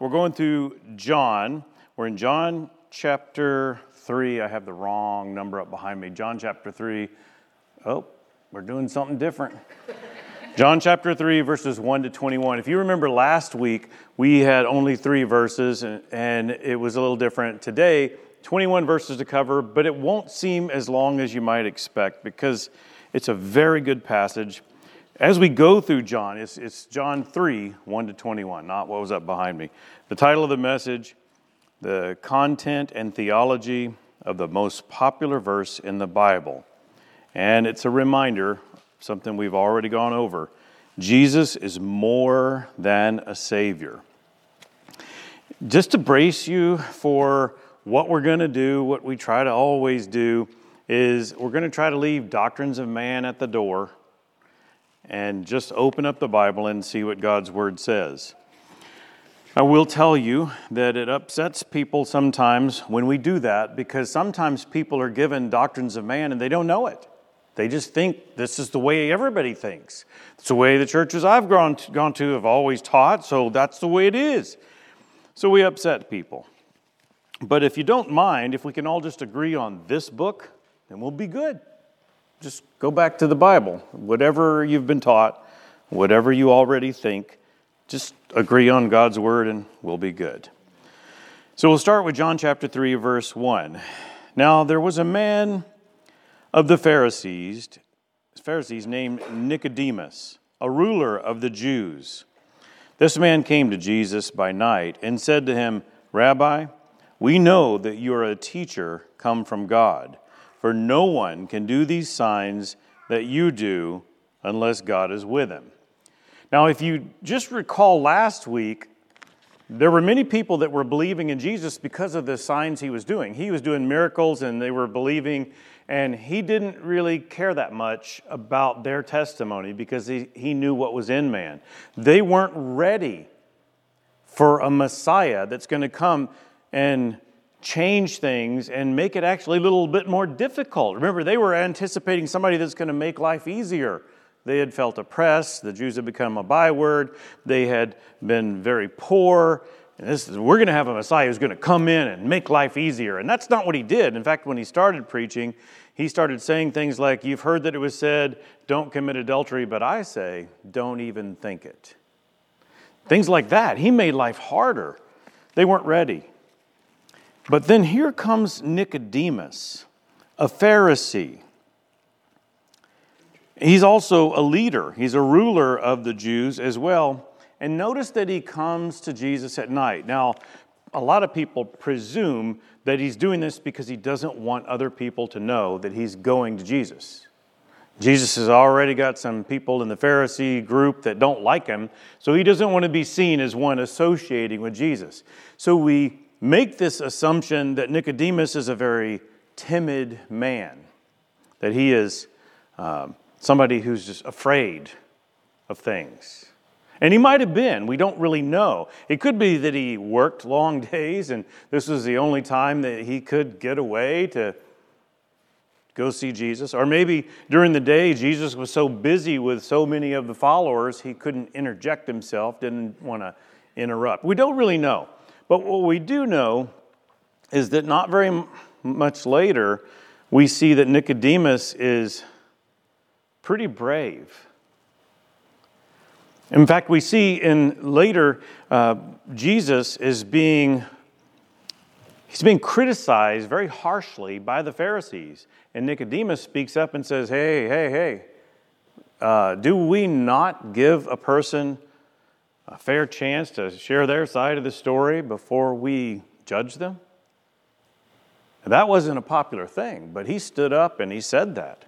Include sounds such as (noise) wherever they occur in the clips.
we're going through John. We're in John chapter 3. I have the wrong number up behind me. John chapter 3. Oh, we're doing something different. (laughs) John chapter 3, verses 1 to 21. If you remember last week, we had only three verses and, and it was a little different. Today, 21 verses to cover, but it won't seem as long as you might expect because it's a very good passage. As we go through John, it's, it's John 3, 1 to 21, not what was up behind me. The title of the message, the content and theology of the most popular verse in the Bible. And it's a reminder something we've already gone over. Jesus is more than a Savior. Just to brace you for what we're going to do, what we try to always do, is we're going to try to leave doctrines of man at the door and just open up the Bible and see what God's Word says. I will tell you that it upsets people sometimes when we do that because sometimes people are given doctrines of man and they don't know it. They just think this is the way everybody thinks. It's the way the churches I've gone to, gone to have always taught, so that's the way it is. So we upset people. But if you don't mind, if we can all just agree on this book, then we'll be good. Just go back to the Bible. Whatever you've been taught, whatever you already think, just agree on God's word and we'll be good. So we'll start with John chapter 3, verse 1. Now there was a man of the Pharisees, Pharisees named Nicodemus, a ruler of the Jews. This man came to Jesus by night and said to him, Rabbi, we know that you are a teacher come from God, for no one can do these signs that you do unless God is with him. Now, if you just recall last week, there were many people that were believing in Jesus because of the signs he was doing. He was doing miracles and they were believing and he didn't really care that much about their testimony because he, he knew what was in man. They weren't ready for a Messiah that's going to come and change things and make it actually a little bit more difficult. Remember, they were anticipating somebody that's going to make life easier. They had felt oppressed. The Jews had become a byword. They had been very poor. And this is, we're going to have a Messiah who's going to come in and make life easier. And that's not what he did. In fact, when he started preaching, he started saying things like, You've heard that it was said, don't commit adultery, but I say, don't even think it. Things like that. He made life harder. They weren't ready. But then here comes Nicodemus, a Pharisee. He's also a leader, he's a ruler of the Jews as well. And notice that he comes to Jesus at night. Now, a lot of people presume that he's doing this because he doesn't want other people to know that he's going to Jesus. Jesus has already got some people in the Pharisee group that don't like him, so he doesn't want to be seen as one associating with Jesus. So we make this assumption that Nicodemus is a very timid man, that he is um, somebody who's just afraid of things. And he might have been, we don't really know. It could be that he worked long (laughs) days and this was the only time that he could get away to go see Jesus. Or maybe during the day, Jesus was so busy with so many of the followers, he couldn't interject himself, didn't want to interrupt. We don't really know. But what we do know is that not very much later, we see that Nicodemus is pretty brave. In fact, we see in later uh, Jesus is being he's being criticized very harshly by the Pharisees, and Nicodemus speaks up and says, "Hey, hey, hey! Uh, do we not give a person a fair chance to share their side of the story before we judge them?" That wasn't a popular thing, but he stood up and he said that.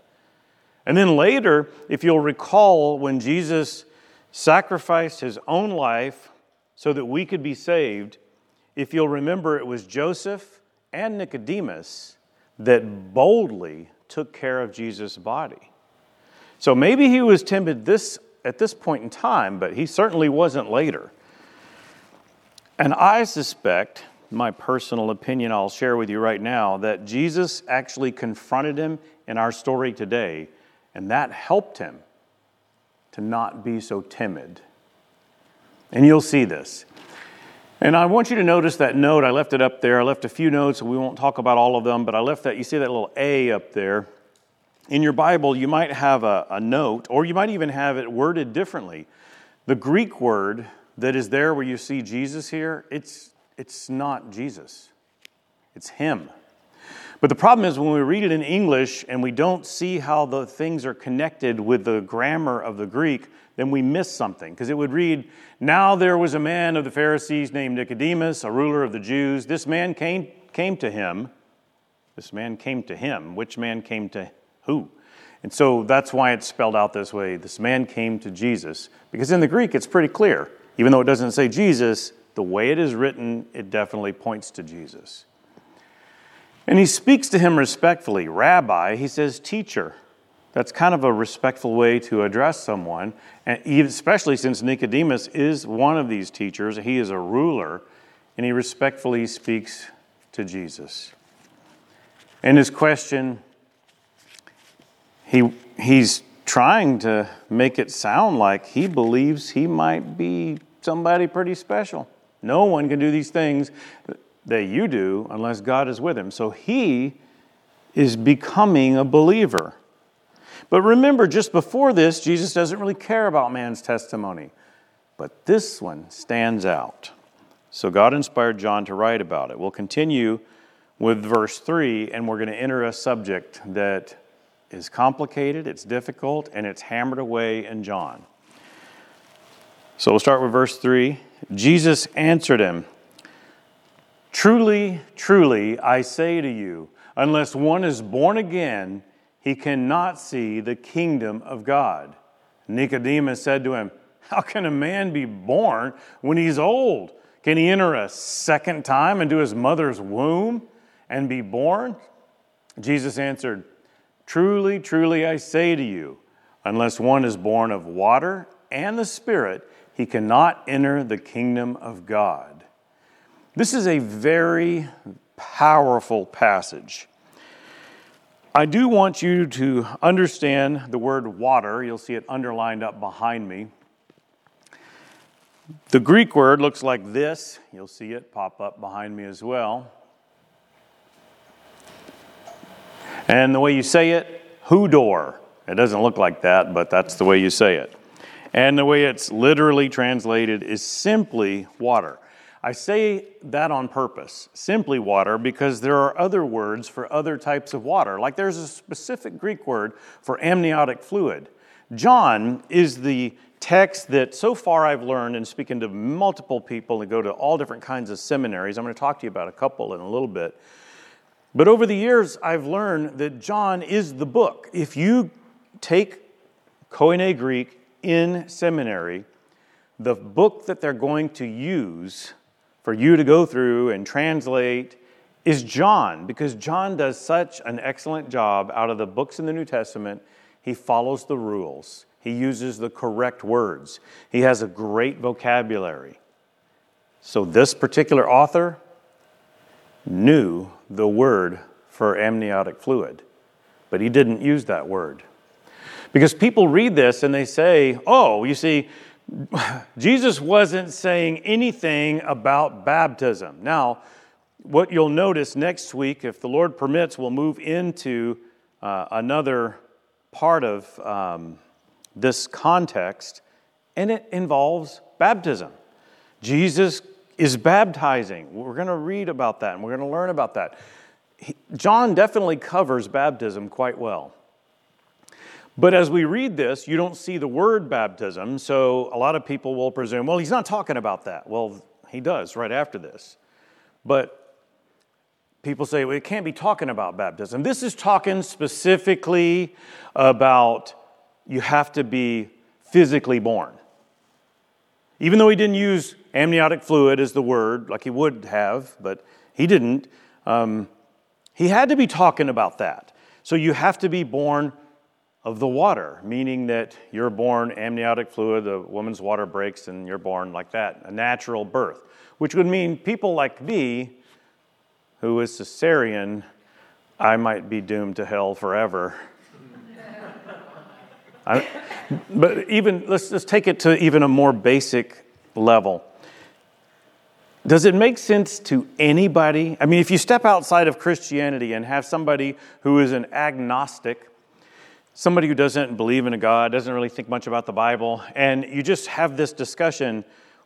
And then later, if you'll recall, when Jesus sacrificed his own life so that we could be saved, if you'll remember, it was Joseph and Nicodemus that boldly took care of Jesus' body. So maybe he was timid this, at this point in time, but he certainly wasn't later. And I suspect, my personal opinion I'll share with you right now, that Jesus actually confronted him in our story today, and that helped him to not be so timid. And you'll see this. And I want you to notice that note. I left it up there. I left a few notes, we won't talk about all of them, but I left that. You see that little A up there. In your Bible, you might have a, a note, or you might even have it worded differently. The Greek word that is there where you see Jesus here, it's, it's not Jesus, it's Him. But the problem is when we read it in English and we don't see how the things are connected with the grammar of the Greek, then we miss something. Because it would read, Now there was a man of the Pharisees named Nicodemus, a ruler of the Jews. This man came, came to him. This man came to him. Which man came to who? And so that's why it's spelled out this way. This man came to Jesus. Because in the Greek, it's pretty clear. Even though it doesn't say Jesus, the way it is written, it definitely points to Jesus. And he speaks to him respectfully. Rabbi, he says, teacher. That's kind of a respectful way to address someone, and especially since Nicodemus is one of these teachers. He is a ruler, and he respectfully speaks to Jesus. And his question, he, he's trying to make it sound like he believes he might be somebody pretty special. No one can do these things that you do unless God is with him. So he is becoming a believer. But remember, just before this, Jesus doesn't really care about man's testimony. But this one stands out. So God inspired John to write about it. We'll continue with verse 3, and we're going to enter a subject that is complicated, it's difficult, and it's hammered away in John. So we'll start with verse 3. Jesus answered him. Truly, truly, I say to you, unless one is born again, he cannot see the kingdom of God. Nicodemus said to him, How can a man be born when he's old? Can he enter a second time into his mother's womb and be born? Jesus answered, Truly, truly, I say to you, unless one is born of water and the Spirit, he cannot enter the kingdom of God. This is a very powerful passage. I do want you to understand the word water. You'll see it underlined up behind me. The Greek word looks like this. You'll see it pop up behind me as well. And the way you say it, hudor. It doesn't look like that, but that's the way you say it. And the way it's literally translated is simply water. I say that on purpose, simply water, because there are other words for other types of water. Like there's a specific Greek word for amniotic fluid. John is the text that so far I've learned in speaking to multiple people and go to all different kinds of seminaries. I'm going to talk to you about a couple in a little bit. But over the years, I've learned that John is the book. If you take Koine Greek in seminary, the book that they're going to use for you to go through and translate is John, because John does such an excellent job out of the books in the New Testament. He follows the rules, he uses the correct words, he has a great vocabulary. So, this particular author knew the word for amniotic fluid, but he didn't use that word. Because people read this and they say, oh, you see, (laughs) Jesus wasn't saying anything about baptism. Now, what you'll notice next week, if the Lord permits, we'll move into uh, another part of um, this context, and it involves baptism. Jesus is baptizing. We're going to read about that and we're going to learn about that. John definitely covers baptism quite well. But as we read this, you don't see the word baptism, so a lot of people will presume, well, he's not talking about that. Well, he does right after this. But people say, well, it can't be talking about baptism. This is talking specifically about you have to be physically born. Even though he didn't use amniotic fluid as the word, like he would have, but he didn't, um, he had to be talking about that. So you have to be born of the water, meaning that you're born amniotic fluid, the woman's water breaks, and you're born like that, a natural birth, which would mean people like me, who is cesarean, I might be doomed to hell forever. I, but even let's, let's take it to even a more basic level. Does it make sense to anybody? I mean, if you step outside of Christianity and have somebody who is an agnostic, somebody who doesn't believe in a God, doesn't really think much about the Bible, and you just have this discussion,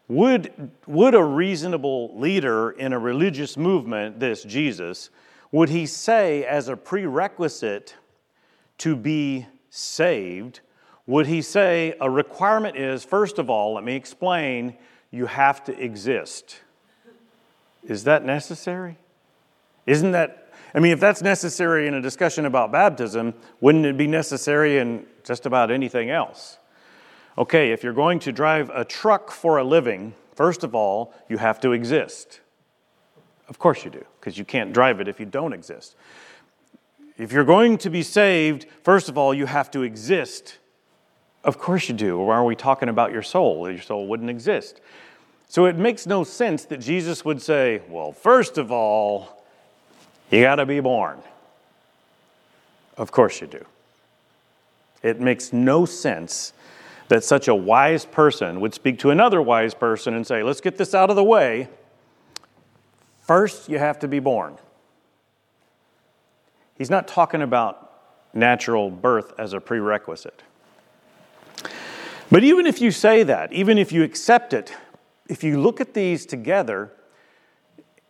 would, would a reasonable leader in a religious movement, this Jesus, would he say as a prerequisite to be saved, would he say a requirement is, first of all, let me explain, you have to exist? Is that necessary? Isn't that, I mean, if that's necessary in a discussion about baptism, wouldn't it be necessary in just about anything else? Okay, if you're going to drive a truck for a living, first of all, you have to exist. Of course you do, because you can't drive it if you don't exist. If you're going to be saved, first of all, you have to exist. Of course you do. Why are we talking about your soul? Your soul wouldn't exist. So it makes no sense that Jesus would say, well, first of all, you got to be born. Of course you do. It makes no sense that such a wise person would speak to another wise person and say, let's get this out of the way. First, you have to be born. He's not talking about natural birth as a prerequisite. But even if you say that, even if you accept it, if you look at these together,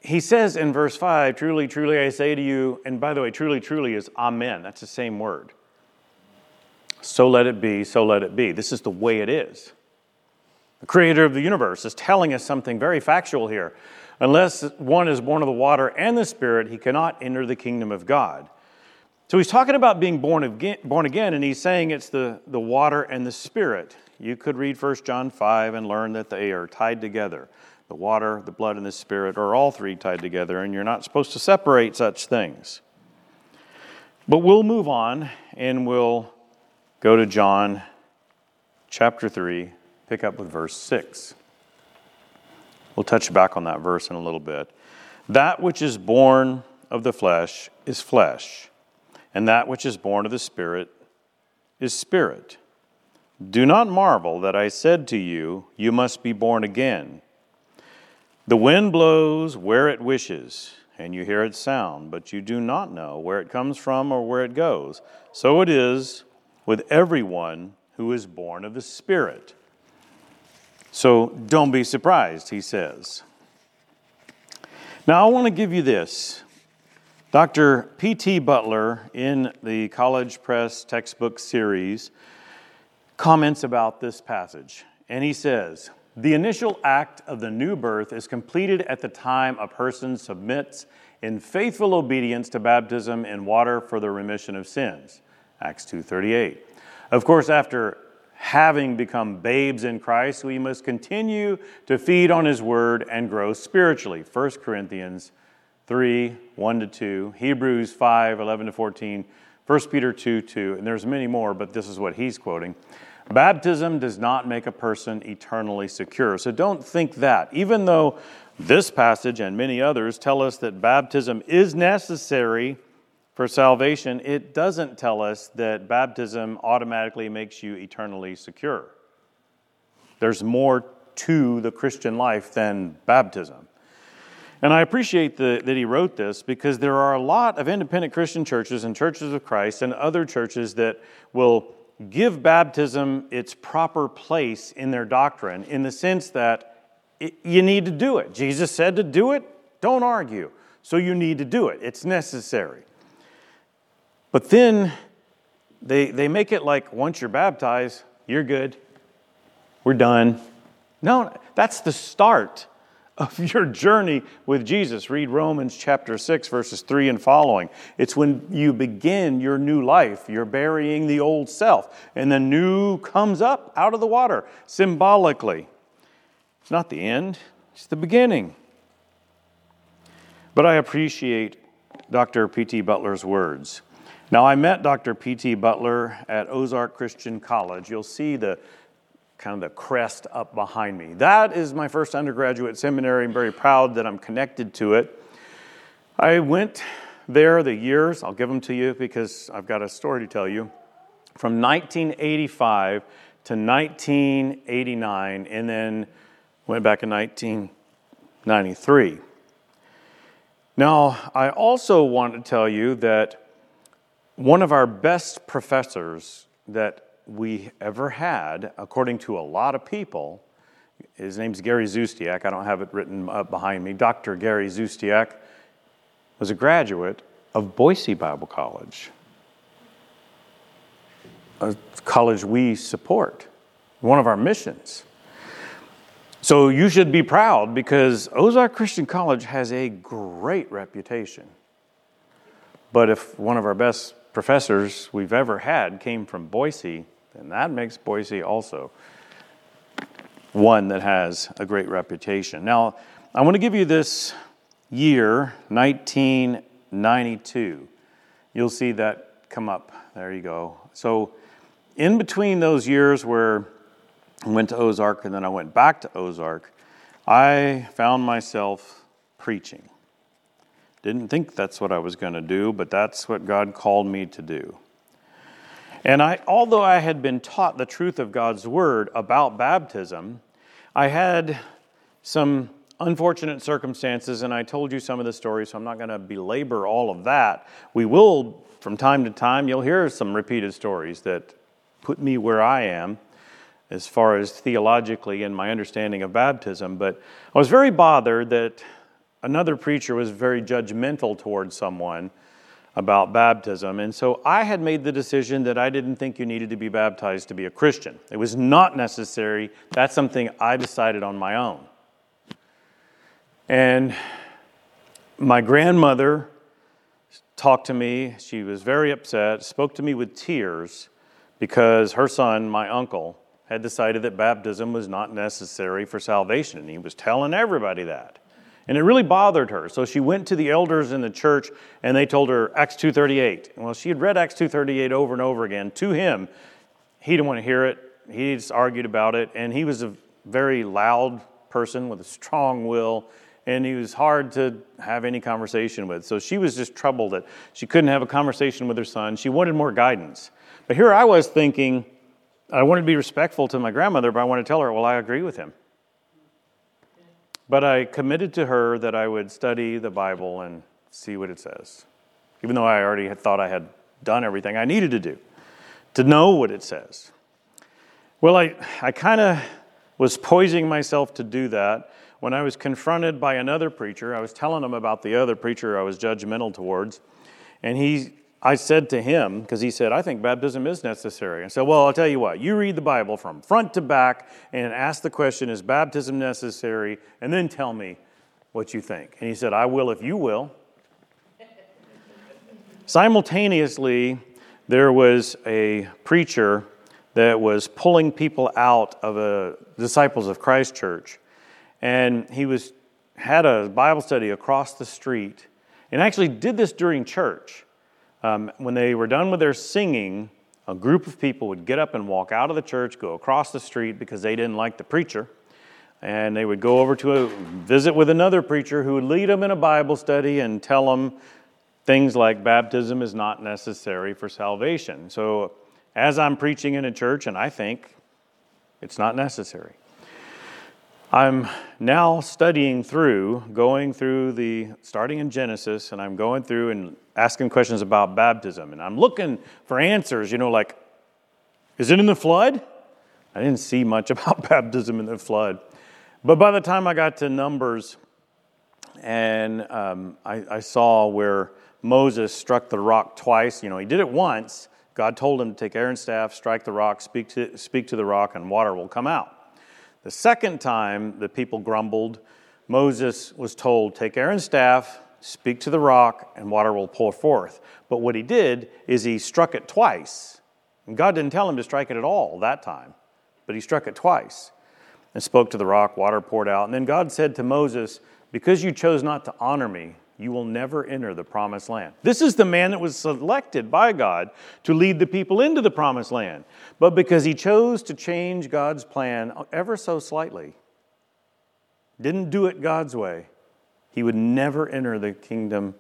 he says in verse 5, Truly, truly, I say to you, and by the way, truly, truly is Amen. That's the same word. So let it be, so let it be. This is the way it is. The creator of the universe is telling us something very factual here. Unless one is born of the water and the Spirit, he cannot enter the kingdom of God. So he's talking about being born again, born again and he's saying it's the, the water and the Spirit. You could read 1 John 5 and learn that they are tied together. The water, the blood, and the spirit are all three tied together, and you're not supposed to separate such things. But we'll move on and we'll go to John chapter 3, pick up with verse 6. We'll touch back on that verse in a little bit. That which is born of the flesh is flesh, and that which is born of the spirit is spirit. Do not marvel that I said to you, You must be born again. The wind blows where it wishes, and you hear its sound, but you do not know where it comes from or where it goes. So it is with everyone who is born of the Spirit. So don't be surprised, he says. Now, I want to give you this. Dr. P.T. Butler, in the College Press textbook series, comments about this passage. And he says, The initial act of the new birth is completed at the time a person submits in faithful obedience to baptism in water for the remission of sins. Acts 2:38. Of course, after having become babes in Christ, we must continue to feed on his word and grow spiritually. 1 Corinthians 3, 1 to 2, Hebrews 5, 11 to 14, 1 Peter 2, 2, and there's many more, but this is what he's quoting. Baptism does not make a person eternally secure. So don't think that. Even though this passage and many others tell us that baptism is necessary for salvation, it doesn't tell us that baptism automatically makes you eternally secure. There's more to the Christian life than baptism. And I appreciate the, that he wrote this because there are a lot of independent Christian churches and churches of Christ and other churches that will give baptism its proper place in their doctrine in the sense that it, you need to do it. Jesus said to do it, don't argue. So you need to do it, it's necessary. But then they, they make it like once you're baptized, you're good, we're done. No, that's the start of your journey with Jesus. Read Romans chapter 6, verses 3 and following. It's when you begin your new life, you're burying the old self, and the new comes up out of the water symbolically. It's not the end, it's the beginning. But I appreciate Dr. P.T. Butler's words. Now, I met Dr. P.T. Butler at Ozark Christian College. You'll see the kind of the crest up behind me. That is my first undergraduate seminary. I'm very proud that I'm connected to it. I went there the years, I'll give them to you because I've got a story to tell you, from 1985 to 1989, and then went back in 1993. Now, I also want to tell you that one of our best professors that we ever had, according to a lot of people, his name's Gary Zustiak. I don't have it written up behind me. Dr. Gary Zustiak was a graduate of Boise Bible College, a college we support, one of our missions. So you should be proud because Ozark Christian College has a great reputation. But if one of our best professors we've ever had came from Boise, then that makes Boise also one that has a great reputation. Now, I want to give you this year, 1992. You'll see that come up. There you go. So, in between those years where I went to Ozark and then I went back to Ozark, I found myself preaching. Didn't think that's what I was going to do, but that's what God called me to do. And I, although I had been taught the truth of God's word about baptism, I had some unfortunate circumstances, and I told you some of the stories, so I'm not going to belabor all of that. We will, from time to time, you'll hear some repeated stories that put me where I am as far as theologically in my understanding of baptism. But I was very bothered that another preacher was very judgmental towards someone about baptism. And so I had made the decision that I didn't think you needed to be baptized to be a Christian. It was not necessary. That's something I decided on my own. And my grandmother talked to me. She was very upset, spoke to me with tears because her son, my uncle, had decided that baptism was not necessary for salvation. And he was telling everybody that. And it really bothered her. So she went to the elders in the church and they told her Acts 2:38. Well, she had read Acts 2:38 over and over again to him. He didn't want to hear it. He just argued about it and he was a very loud person with a strong will and he was hard to have any conversation with. So she was just troubled that she couldn't have a conversation with her son. She wanted more guidance. But here I was thinking I wanted to be respectful to my grandmother, but I want to tell her, well, I agree with him. But I committed to her that I would study the Bible and see what it says, even though I already had thought I had done everything I needed to do to know what it says. Well, I, I kind of was poising myself to do that when I was confronted by another preacher. I was telling him about the other preacher I was judgmental towards, and he I said to him, because he said, I think baptism is necessary. I said, Well, I'll tell you what, you read the Bible from front to back and ask the question, Is baptism necessary? And then tell me what you think. And he said, I will if you will. Simultaneously, there was a preacher that was pulling people out of a Disciples of Christ church. And he was, had a Bible study across the street and actually did this during church. Um, when they were done with their singing, a group of people would get up and walk out of the church, go across the street because they didn't like the preacher, and they would go over to a visit with another preacher who would lead them in a Bible study and tell them things like baptism is not necessary for salvation. So, as I'm preaching in a church, and I think it's not necessary. I'm now studying through, going through the, starting in Genesis, and I'm going through and asking questions about baptism. And I'm looking for answers, you know, like, is it in the flood? I didn't see much (laughs) about baptism in the flood. But by the time I got to Numbers, and um, I, I saw where Moses struck the rock twice, you know, he did it once. God told him to take Aaron's staff, strike the rock, speak to, speak to the rock, and water will come out. The second time the people grumbled, Moses was told, Take Aaron's staff, speak to the rock, and water will pour forth. But what he did is he struck it twice. And God didn't tell him to strike it at all that time, but he struck it twice and spoke to the rock, water poured out. And then God said to Moses, Because you chose not to honor me, you will never enter the promised land. This is the man that was selected by God to lead the people into the promised land. But because he chose to change God's plan ever so slightly, didn't do it God's way, he would never enter the kingdom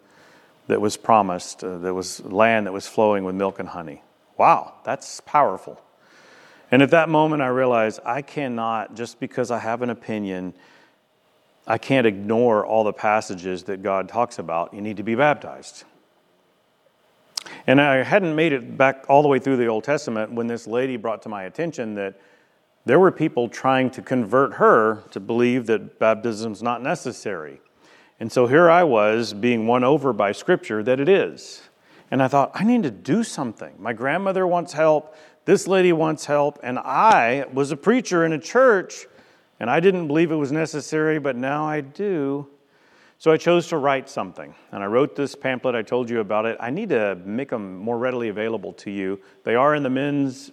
that was promised, uh, that was land that was flowing with milk and honey. Wow, that's powerful. And at that moment, I realized I cannot, just because I have an opinion, I can't ignore all the passages that God talks about. You need to be baptized. And I hadn't made it back all the way through the Old Testament when this lady brought to my attention that there were people trying to convert her to believe that baptism is not necessary. And so here I was being won over by Scripture that it is. And I thought, I need to do something. My grandmother wants help. This lady wants help. And I was a preacher in a church, and I didn't believe it was necessary, but now I do. So I chose to write something. And I wrote this pamphlet. I told you about it. I need to make them more readily available to you. They are in the men's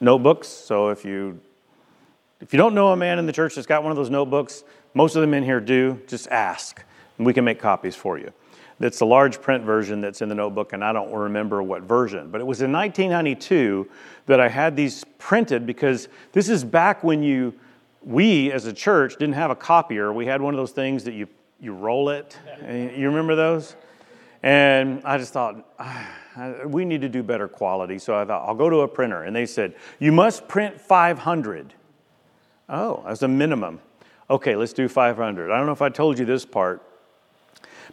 notebooks. So if you if you don't know a man in the church that's got one of those notebooks, most of the men here do, just ask, and we can make copies for you. It's the large print version that's in the notebook, and I don't remember what version. But it was in 1992 that I had these printed because this is back when you, we as a church didn't have a copier. We had one of those things that you, you roll it. You remember those? And I just thought, ah, we need to do better quality. So I thought, I'll go to a printer. And they said, you must print 500. Oh, that's a minimum. Okay, let's do 500. I don't know if I told you this part,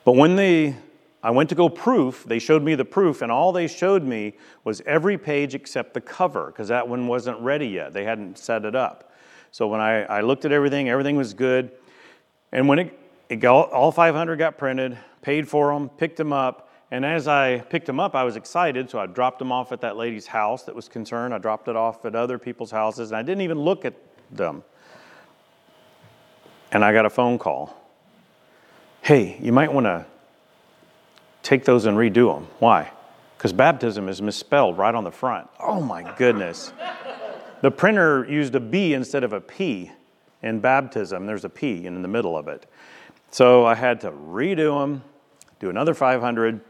but when they, I went to go proof, they showed me the proof, and all they showed me was every page except the cover, because that one wasn't ready yet. They hadn't set it up. So when I, I looked at everything, everything was good. And when it, it got, all 500 got printed, paid for them, picked them up, and as I picked them up, I was excited, so I dropped them off at that lady's house that was concerned. I dropped it off at other people's houses, and I didn't even look at them. And I got a phone call. Hey, you might want to take those and redo them. Why? Because baptism is misspelled right on the front. Oh my goodness. The printer used a B instead of a P in baptism. There's a P in the middle of it. So I had to redo them, do another 500.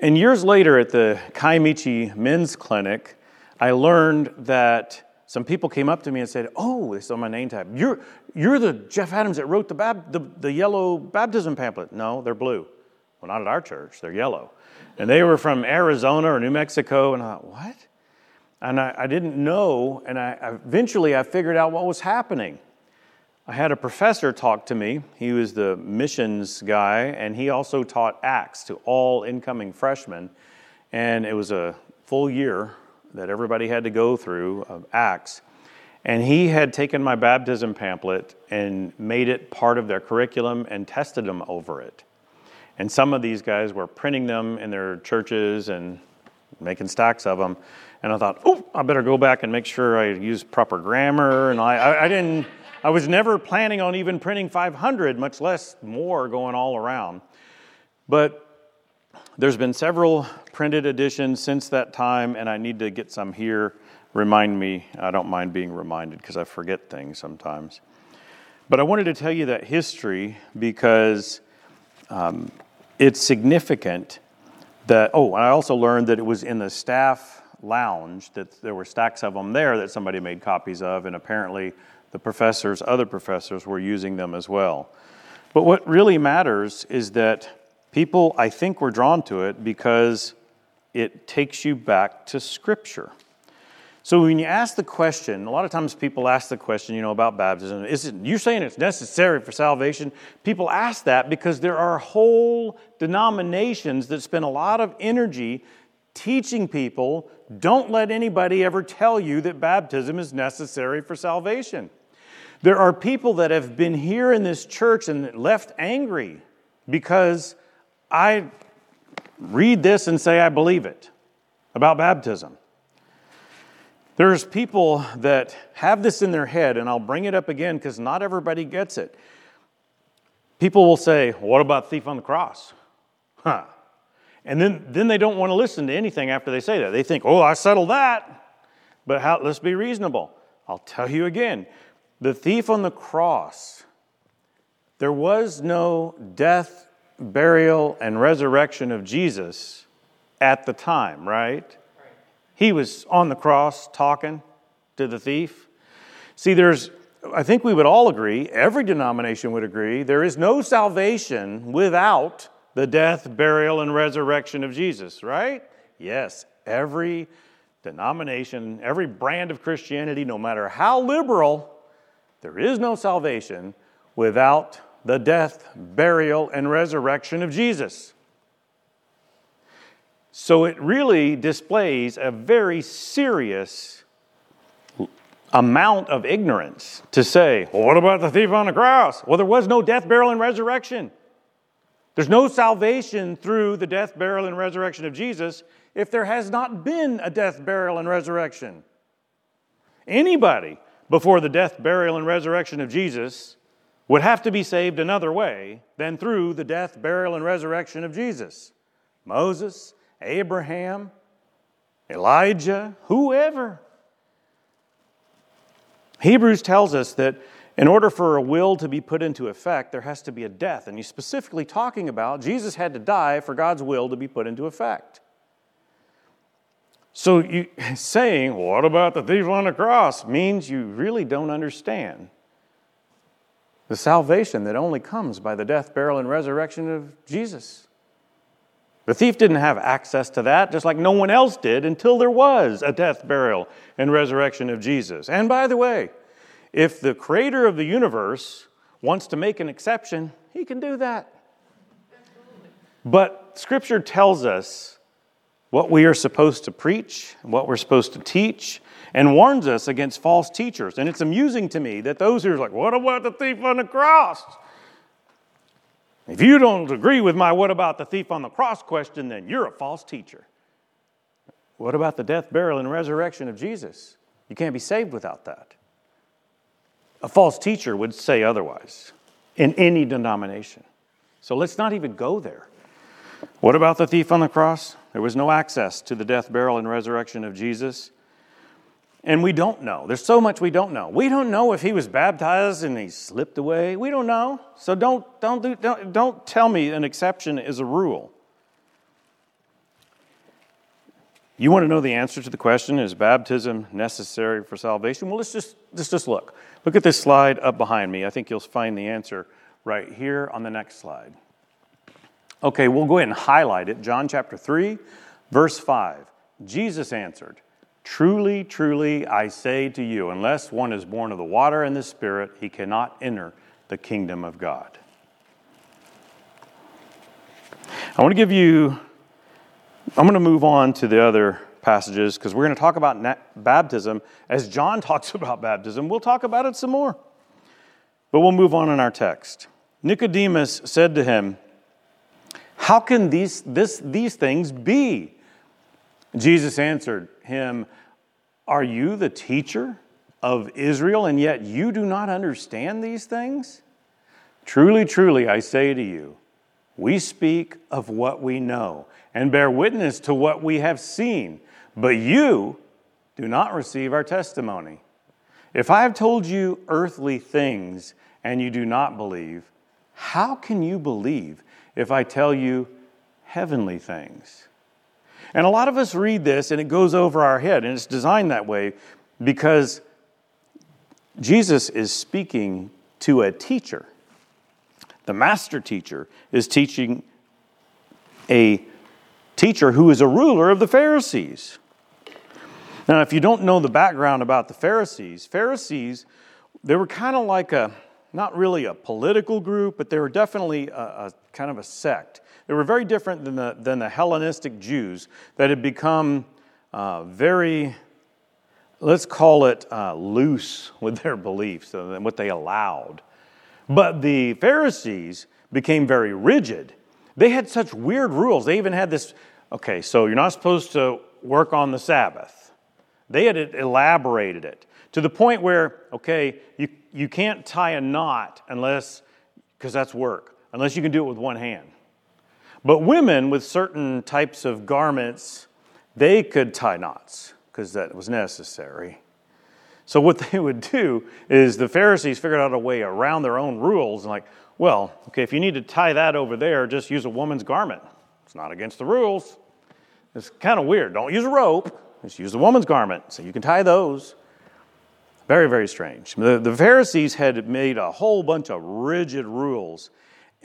And years later at the Kiamichi Men's Clinic, I learned that some people came up to me and said, Oh, is on my name tag. You're, you're the Jeff Adams that wrote the, bab- the, the yellow baptism pamphlet. No, they're blue. Well, not at our church, they're yellow. And they were from Arizona or New Mexico. And I thought, What? And I, I didn't know. And I, eventually I figured out what was happening. I had a professor talk to me. He was the missions guy, and he also taught Acts to all incoming freshmen. And it was a full year that everybody had to go through of Acts. And he had taken my baptism pamphlet and made it part of their curriculum and tested them over it. And some of these guys were printing them in their churches and making stacks of them. And I thought, oh, I better go back and make sure I use proper grammar. And I, I, I didn't, I was never planning on even printing 500, much less more going all around. But there's been several printed editions since that time, and I need to get some here. Remind me, I don't mind being reminded because I forget things sometimes. But I wanted to tell you that history because um, it's significant that, oh, I also learned that it was in the staff lounge that there were stacks of them there that somebody made copies of, and apparently the professors, other professors, were using them as well. But what really matters is that People, I think, were drawn to it because it takes you back to Scripture. So when you ask the question, a lot of times people ask the question, you know, about baptism. Is it, you're saying it's necessary for salvation? People ask that because there are whole denominations that spend a lot of energy teaching people don't let anybody ever tell you that baptism is necessary for salvation. There are people that have been here in this church and left angry because I read this and say I believe it about baptism. There's people that have this in their head, and I'll bring it up again because not everybody gets it. People will say, What about thief on the cross? Huh. And then, then they don't want to listen to anything after they say that. They think, Oh, I settled that. But how, let's be reasonable. I'll tell you again the thief on the cross, there was no death burial, and resurrection of Jesus at the time, right? He was on the cross talking to the thief. See, there's, I think we would all agree, every denomination would agree, there is no salvation without the death, burial, and resurrection of Jesus, right? Yes, every denomination, every brand of Christianity, no matter how liberal, there is no salvation without the death, burial, and resurrection of Jesus. So it really displays a very serious amount of ignorance to say, well, what about the thief on the cross? Well, there was no death, burial, and resurrection. There's no salvation through the death, burial, and resurrection of Jesus if there has not been a death, burial, and resurrection. Anybody before the death, burial, and resurrection of Jesus would have to be saved another way than through the death, burial, and resurrection of Jesus. Moses, Abraham, Elijah, whoever. Hebrews tells us that in order for a will to be put into effect, there has to be a death. And he's specifically talking about Jesus had to die for God's will to be put into effect. So you, (laughs) saying, what about the thief on the cross, means you really don't understand the salvation that only comes by the death, burial, and resurrection of Jesus. The thief didn't have access to that, just like no one else did until there was a death, burial, and resurrection of Jesus. And by the way, if the creator of the universe wants to make an exception, he can do that. But Scripture tells us what we are supposed to preach, what we're supposed to teach, and warns us against false teachers. And it's amusing to me that those who are like, What about the thief on the cross? If you don't agree with my what about the thief on the cross question, then you're a false teacher. What about the death, burial, and resurrection of Jesus? You can't be saved without that. A false teacher would say otherwise in any denomination. So let's not even go there. What about the thief on the cross? There was no access to the death, burial, and resurrection of Jesus. And we don't know. There's so much we don't know. We don't know if he was baptized and he slipped away. We don't know. So don't, don't, do, don't, don't tell me an exception is a rule. You want to know the answer to the question is baptism necessary for salvation? Well, let's just, let's just look. Look at this slide up behind me. I think you'll find the answer right here on the next slide. Okay, we'll go ahead and highlight it. John chapter 3, verse 5. Jesus answered, Truly, truly, I say to you, unless one is born of the water and the Spirit, he cannot enter the kingdom of God. I want to give you, I'm going to move on to the other passages because we're going to talk about baptism. As John (laughs) talks about baptism, we'll talk about it some more. But we'll move on in our text. Nicodemus said to him, How can these, this, these things be? Jesus answered him, Are you the teacher of Israel, and yet you do not understand these things? Truly, truly, I say to you, we speak of what we know and bear witness to what we have seen, but you do not receive our testimony. If I have told you earthly things and you do not believe, how can you believe if I tell you heavenly things? And a lot of us read this and it goes over our head, and it's designed that way because Jesus is speaking to a teacher. The master teacher is teaching a teacher who is a ruler of the Pharisees. Now, if you don't know the background about the Pharisees, Pharisees, they were kind of like a, not really a political group, but they were definitely a, a kind of a sect. They were very different than the, than the Hellenistic Jews that had become uh, very, let's call it uh, loose (laughs) with their beliefs and what they allowed. But the Pharisees became very rigid. They had such weird rules. They even had this okay, so you're not supposed to work on the Sabbath. They had elaborated it to the point where, okay, you, you can't tie a knot unless, because that's work, unless you can do it with one hand. But women with certain types of garments, they could tie knots because that was necessary. So what (laughs) they would do is the Pharisees figured out a way around their own rules and like, well, okay, if you need to tie that over there, just use a woman's garment. It's not against the rules. It's kind of weird. Don't use a rope. Just use a woman's garment. So you can tie those. Very, very strange. The, the Pharisees had made a whole bunch of rigid rules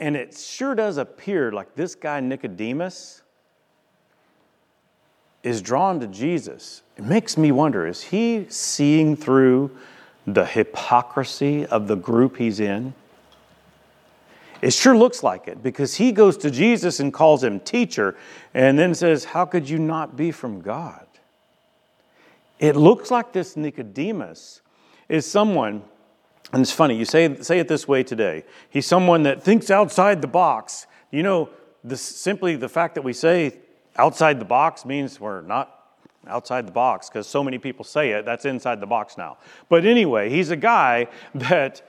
and it sure does appear like this guy, Nicodemus, is drawn to Jesus. It makes me wonder is he seeing through the hypocrisy of the group he's in? It sure looks like it because he goes to Jesus and calls him teacher and then says, How could you not be from God? It looks like this Nicodemus is someone, and it's funny, you say, say it this way today. He's someone that thinks outside the box. You know, this, simply the fact that we say outside the box means we're not outside the box because so many people say it, that's inside the box now. But anyway, he's a guy (laughs) that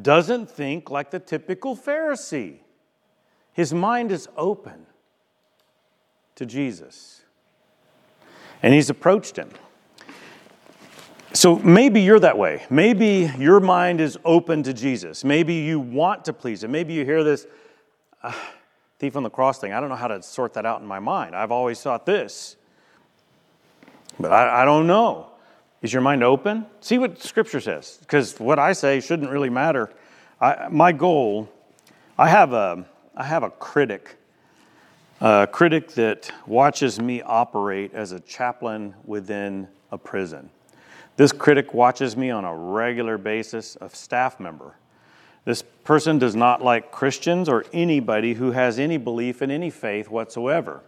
doesn't think like the typical Pharisee. His mind is open to Jesus. And he's approached him. So maybe you're that way. Maybe your mind is open to Jesus. Maybe you want to please him. Maybe you hear this uh, thief on the cross thing. I don't know how to sort that out in my mind. I've always thought this. But I, I don't know. Is your mind open? See what Scripture says, because what I say shouldn't really matter. I, my goal, I have a, I have a critic, a critic that watches me operate as a chaplain within a prison. This critic watches me on a regular basis, a staff member. This person does not like Christians or anybody who has any belief in any faith whatsoever.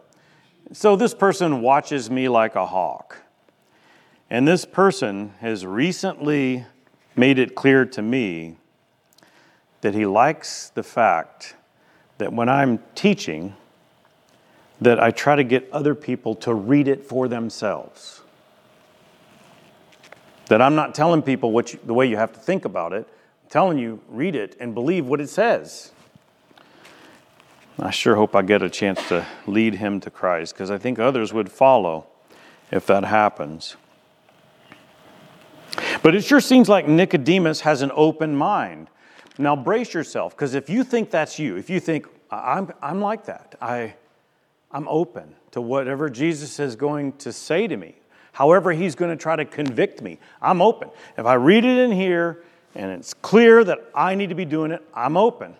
So this person watches me like a hawk. And this person has recently made it clear to me that he likes the fact that when I'm teaching, that I try to get other people to read it for themselves. That I'm not telling people what you, the way you have to think about it. Telling you, read it and believe what it says. I sure hope I get a chance to lead him to Christ because I think others would follow if that happens. But it sure seems like Nicodemus has an open mind. Now brace yourself, because if you think that's you, if you think, I'm, I'm like that, I, I'm open to whatever Jesus is going to say to me, however he's going to try to convict me, I'm open. If I read it in here and it's clear that I need to be doing it, I'm open.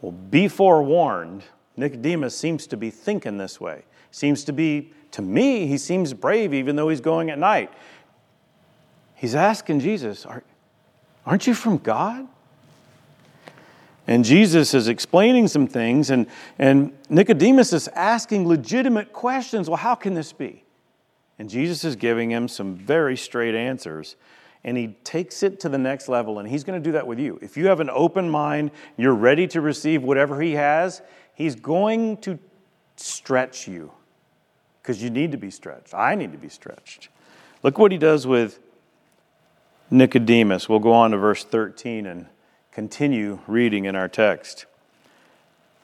Well, be forewarned, Nicodemus seems to be thinking this way. Seems to be, to me, he seems brave even though he's going at night. He's asking Jesus, Aren't you from God? And Jesus is explaining some things, and, and Nicodemus is asking legitimate questions. Well, how can this be? And Jesus is giving him some very straight answers. And he takes it to the next level, and he's going to do that with you. If you have an open mind, you're ready to receive whatever he has, he's going to stretch you because you need to be stretched. I need to be stretched. Look what he does with Nicodemus. We'll go on to verse 13 and continue reading in our text.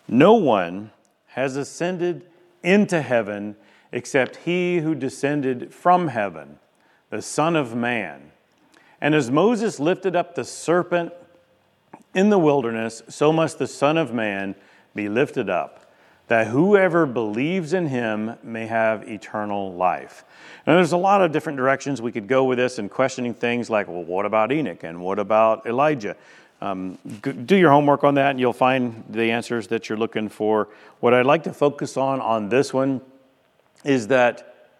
No one has ascended into heaven except he who descended from heaven, the Son of Man. And as Moses lifted up the serpent in the wilderness, so must the Son of Man be lifted up, that whoever believes in him may have eternal life. Now, there's a lot of different directions we could go with this and questioning things like, well, what about Enoch and what about Elijah? Um, do your homework on that and you'll find the answers that you're looking for. What I'd like to focus on on this one is that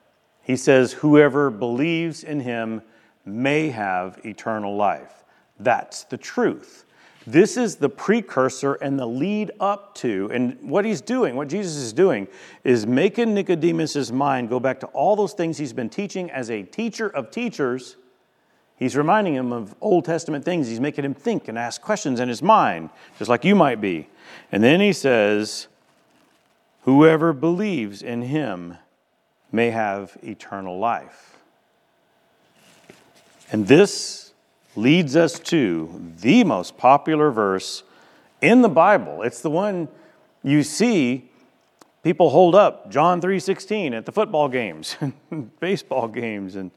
he says, whoever believes in him may have eternal life. That's the truth. This is the precursor and the lead up to, and what he's doing, what Jesus is doing, is making Nicodemus's mind go back to all those things he's been teaching as a teacher of teachers. He's reminding him of Old Testament things. He's making him think and ask questions in his mind, just like you might be. And then he says, Whoever believes in him may have eternal life. And this leads us to the most popular verse in the Bible. It's the one you see people hold up, John 3:16 at the football games, (laughs) baseball games and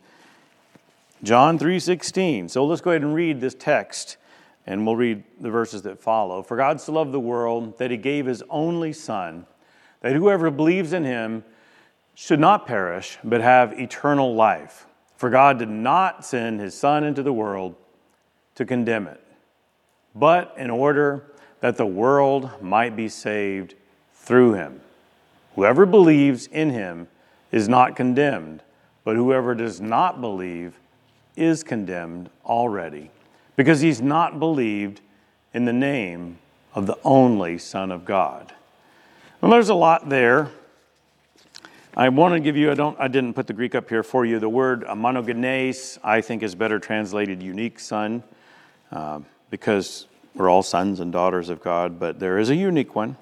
John 3:16. So let's go ahead and read this text and we'll read the verses that follow. For God so loved the world that he gave his only son that whoever believes in him should not perish but have eternal life. For God did not send his son into the world to condemn it, but in order that the world might be saved through him. Whoever believes in him is not condemned, but whoever does not believe is condemned already, because he's not believed in the name of the only Son of God. Well, there's a lot there. I want to give you, I, don't, I didn't put the Greek up here for you. The word monogenes, I think, is better translated unique son uh, because we're all sons and daughters of God, but there is a unique one.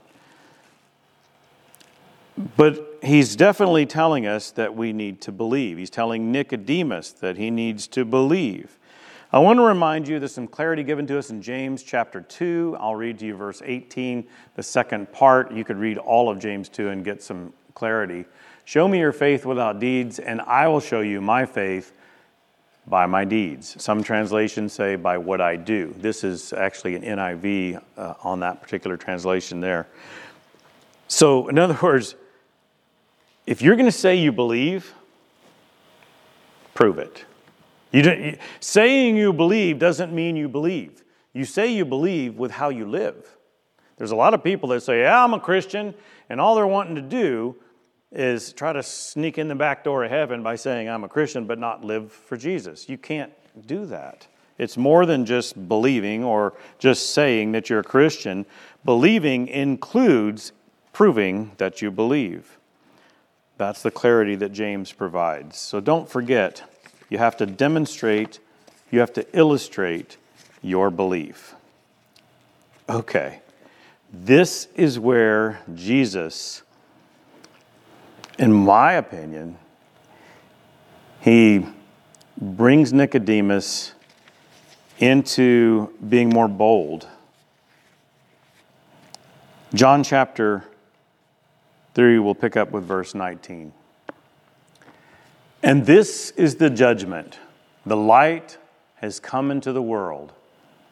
But he's definitely telling us that we need to believe. He's telling Nicodemus that he needs to believe. I want to remind you there's some clarity given to us in James chapter 2. I'll read to you verse 18, the second part. You could read all of James 2 and get some clarity. Show me your faith without deeds, and I will show you my faith by my deeds. Some translations say by what I do. This is actually an NIV uh, on that particular translation there. So, in other words, if you're going to say you believe, prove it. You saying you believe doesn't mean you believe. You say you believe with how you live. There's a lot of people that say, Yeah, I'm a Christian, and all they're wanting to do is try to sneak in the back door of heaven by saying, I'm a Christian, but not live for Jesus. You can't do that. It's more than just believing or just saying that you're a Christian. Believing includes proving that you believe. That's the clarity that James provides. So don't forget, you have to demonstrate, you have to illustrate your belief. Okay, this is where Jesus in my opinion, he brings Nicodemus into being more bold. John chapter 3, we'll pick up with verse 19. And this is the judgment the light has come into the world,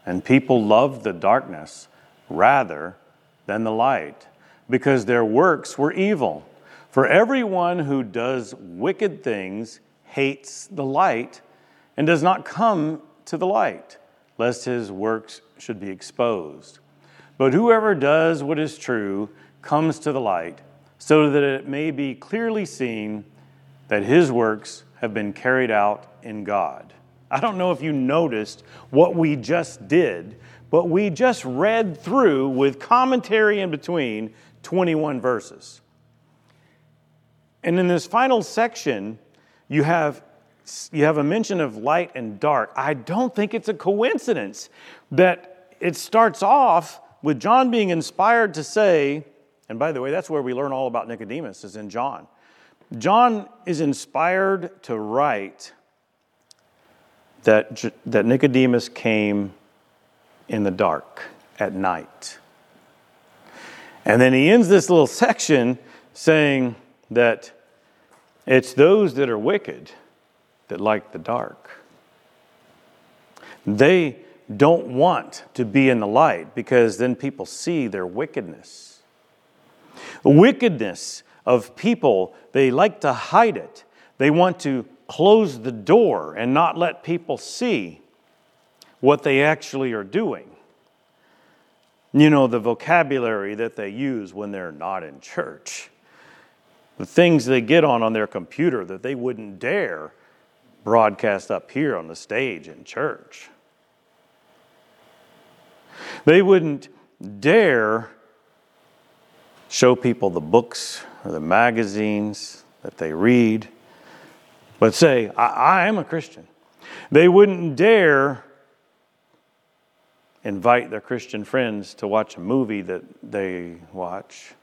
and people loved the darkness rather than the light, because their works were evil. For everyone who does wicked things hates the light and does not come to the light, lest his works should be exposed. But whoever does what is true comes to the light, so that it may be clearly seen that his works have been carried out in God. I don't know if you noticed what we just did, but we just read through with commentary in between 21 verses. And in this final section, you have, you have a mention of light and dark. I don't think it's a coincidence that it starts off with John being inspired to say, and by the way, that's where we learn all about Nicodemus, is in John. John is inspired to write that, that Nicodemus came in the dark at night. And then he ends this little (laughs) section saying, that it's those that are wicked that like the dark. They don't want to be in the light because then people see their wickedness. Wickedness of people, they like to hide it. They want to close the door and not let people see what they actually are doing. You know, the vocabulary that they use when they're not in church the things they get on on their computer that they wouldn't dare broadcast up here on the stage in church. They wouldn't dare show people the books or the magazines that they read, but say, I, I am a Christian. They wouldn't dare invite their Christian friends to watch a movie that they watch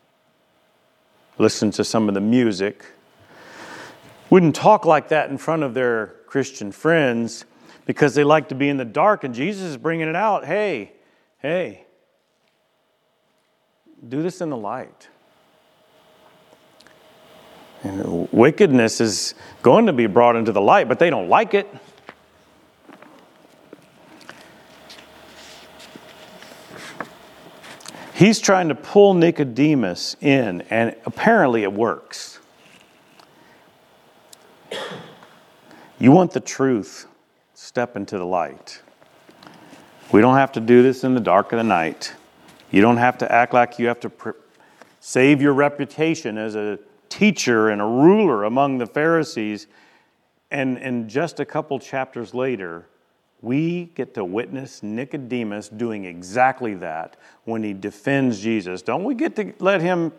listen to some of the music, wouldn't talk like that in front of their Christian friends because they like to be in the dark, and Jesus is bringing it out. Hey, hey, do this in the light. And wickedness is going to be brought into the light, but they don't like it. He's trying to pull Nicodemus in, and apparently it works. You want the truth, step into the light. We don't have to do this in the dark of the night. You don't have to act like you have to pr- save your reputation as a teacher and a ruler among the Pharisees. And, and just a couple chapters later, We get to witness Nicodemus doing exactly that when he defends Jesus. Don't we get to let him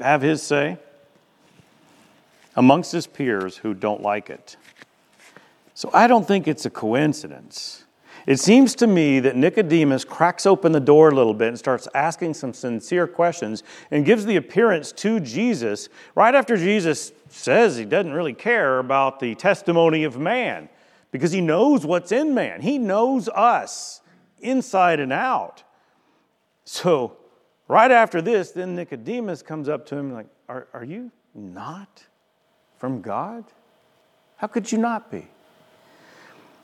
have his say? Amongst his peers who don't like it. So I don't think it's a coincidence it seems to me that Nicodemus cracks open the door a little bit and starts asking some sincere questions and gives the appearance to Jesus right after Jesus says he doesn't really care about the testimony of man because he knows what's in man. He knows us inside and out. So, right after this, then Nicodemus comes up to him like, Are, are you not from God? How could you not be?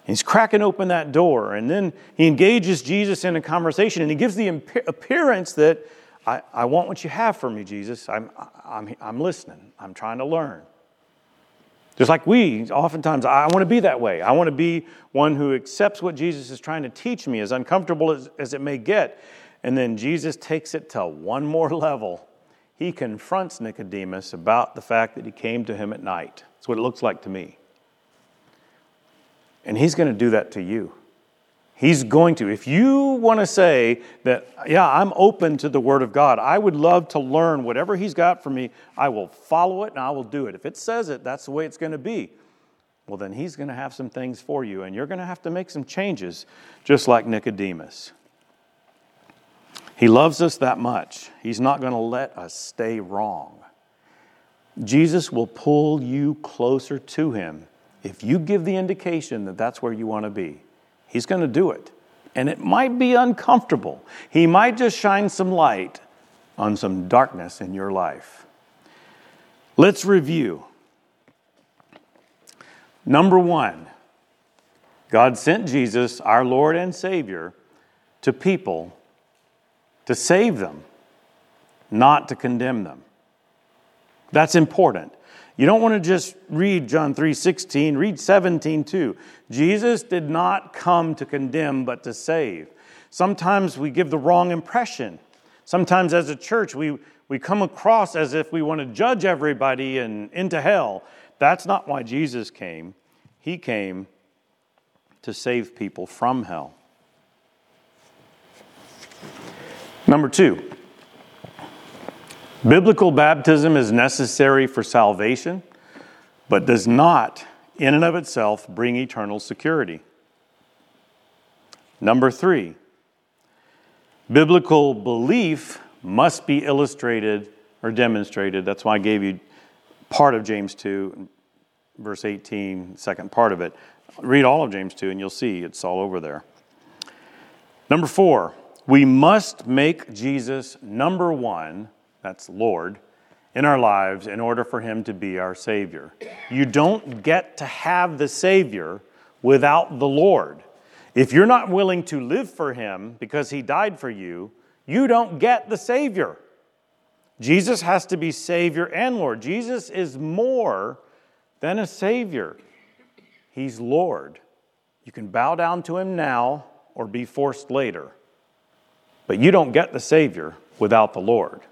He's cracking open that door, and then he engages Jesus in a conversation, and he gives the appearance that I, I want what you have for me, Jesus. I'm, I'm, I'm listening, I'm trying to learn. Just like we, oftentimes, I want to be that way. I want to be one who accepts what Jesus is trying to teach me, as uncomfortable as, as it may get. And then Jesus takes it to one more level. He confronts Nicodemus about the fact that he came to him at night. That's what it looks like to me. And He's going to do that to you. He's going to. If you want to say that, yeah, I'm open to the Word of God, I would love to learn whatever He's got for me, I will follow it and I will do it. If it says it, that's the way it's going to be. Well, then He's going to have some things for you, and you're going to have to make some changes, just like Nicodemus. He loves us that much. He's not going to let us stay wrong. Jesus will pull you closer to Him if you give the indication that that's where you want to be, He's going to do it. And it might be uncomfortable. He might just shine some light on some darkness in your life. Let's review. Number one, God sent Jesus, our Lord and Savior, to people to save them, not to condemn them. That's important. You don't want to just read John 3:16, read 17 too. Jesus did not come to condemn but to save. Sometimes we give the wrong impression. Sometimes as a church we we come across as if we want to judge everybody and into hell. That's not why Jesus came. He came to save people from hell. Number 2. Biblical baptism is necessary for salvation, but does not, in and of itself, bring eternal security. Number three, biblical belief must be illustrated or demonstrated. That's why I gave you part of James 2, verse 18, second part of it. Read all of James 2, and you'll see it's all over there. Number four, we must make Jesus number one that's Lord, in our lives in order for Him to be our Savior. You don't get to have the Savior without the Lord. If you're not willing to live for Him because He died for you, you don't get the Savior. Jesus has to be Savior and Lord. Jesus is more than a Savior, He's Lord. You can bow down to Him now or be forced later, but you don't get the Savior without the Lord.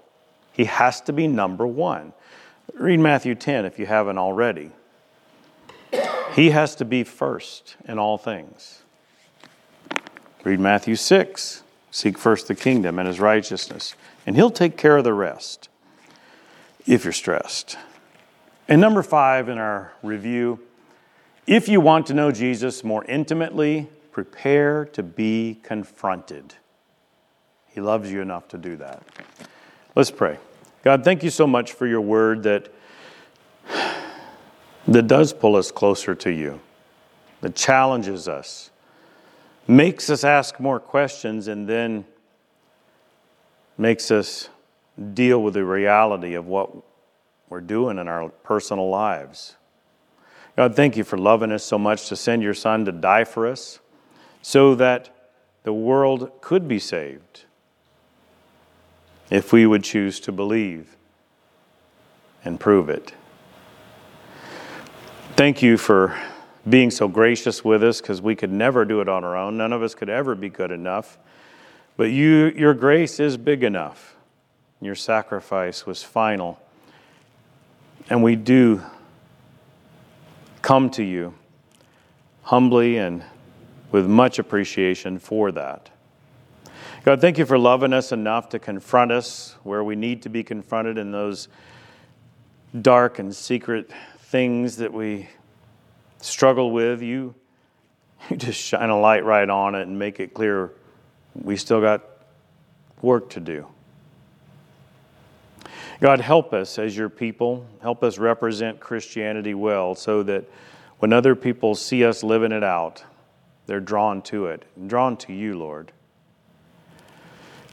He has to be number one. Read Matthew 10 if you haven't already. He has to be first in all things. Read Matthew 6. Seek first the kingdom and his righteousness, and he'll take care of the rest if you're stressed. And number five in our review if you want to know Jesus more intimately, prepare to be confronted. He loves you enough to do that. Let's pray. God, thank you so much for your word that, that does pull us closer to you, that challenges us, makes us ask more questions, and then makes us deal with the reality of what we're doing in our personal lives. God, thank you for loving us so much to send your Son to die for us so that the world could be saved if we would choose to believe and prove it. Thank you for being so gracious with us because we could never do it on our own. None of us could ever be good enough. But you, your grace is big enough. Your sacrifice was final. And we do come to you humbly and with much appreciation for that. God, thank you for loving us enough to confront us where we need to be confronted in those dark and secret things that we struggle with. You, you just shine a light right on it and make it clear we still got work to do. God, help us as your people. Help us represent Christianity well so that when other people see us living it out, they're drawn to it, drawn to you, Lord.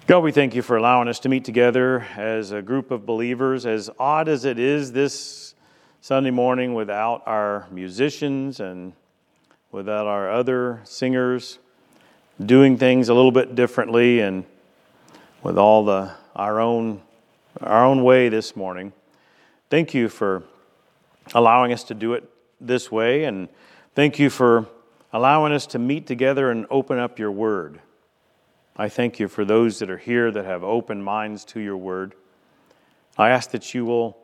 God, we thank you for allowing us to meet together as a group of believers. As odd as it is this Sunday morning without our musicians and without our other singers, doing things a little bit differently and with all the our own our own way this morning. Thank you for allowing us to do it this way, and thank you for allowing us to meet together and open up your word. I thank you for those that are here that have open minds to your word. I ask that you will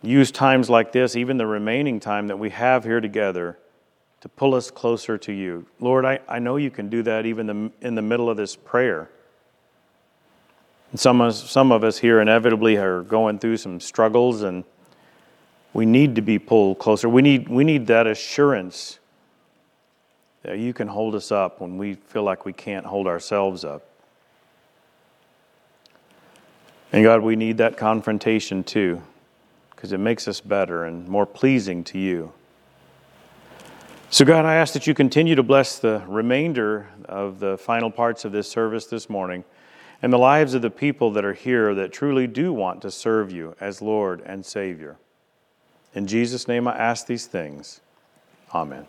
use times like this, even the remaining time that we have here together, to pull us closer to you. Lord, I, I know you can do that even the, in the middle of this prayer. Some of, some of us here inevitably are going through some struggles, and we need to be pulled closer. We need, we need that assurance you can hold us up when we feel like we can't hold ourselves up. And God, we need that confrontation too, because it makes us better and more pleasing to you. So, God, I ask that you continue to bless the remainder of the final parts of this service this morning and the lives of the people that are here that truly do want to serve you as Lord and Savior. In Jesus' name I ask these things. Amen.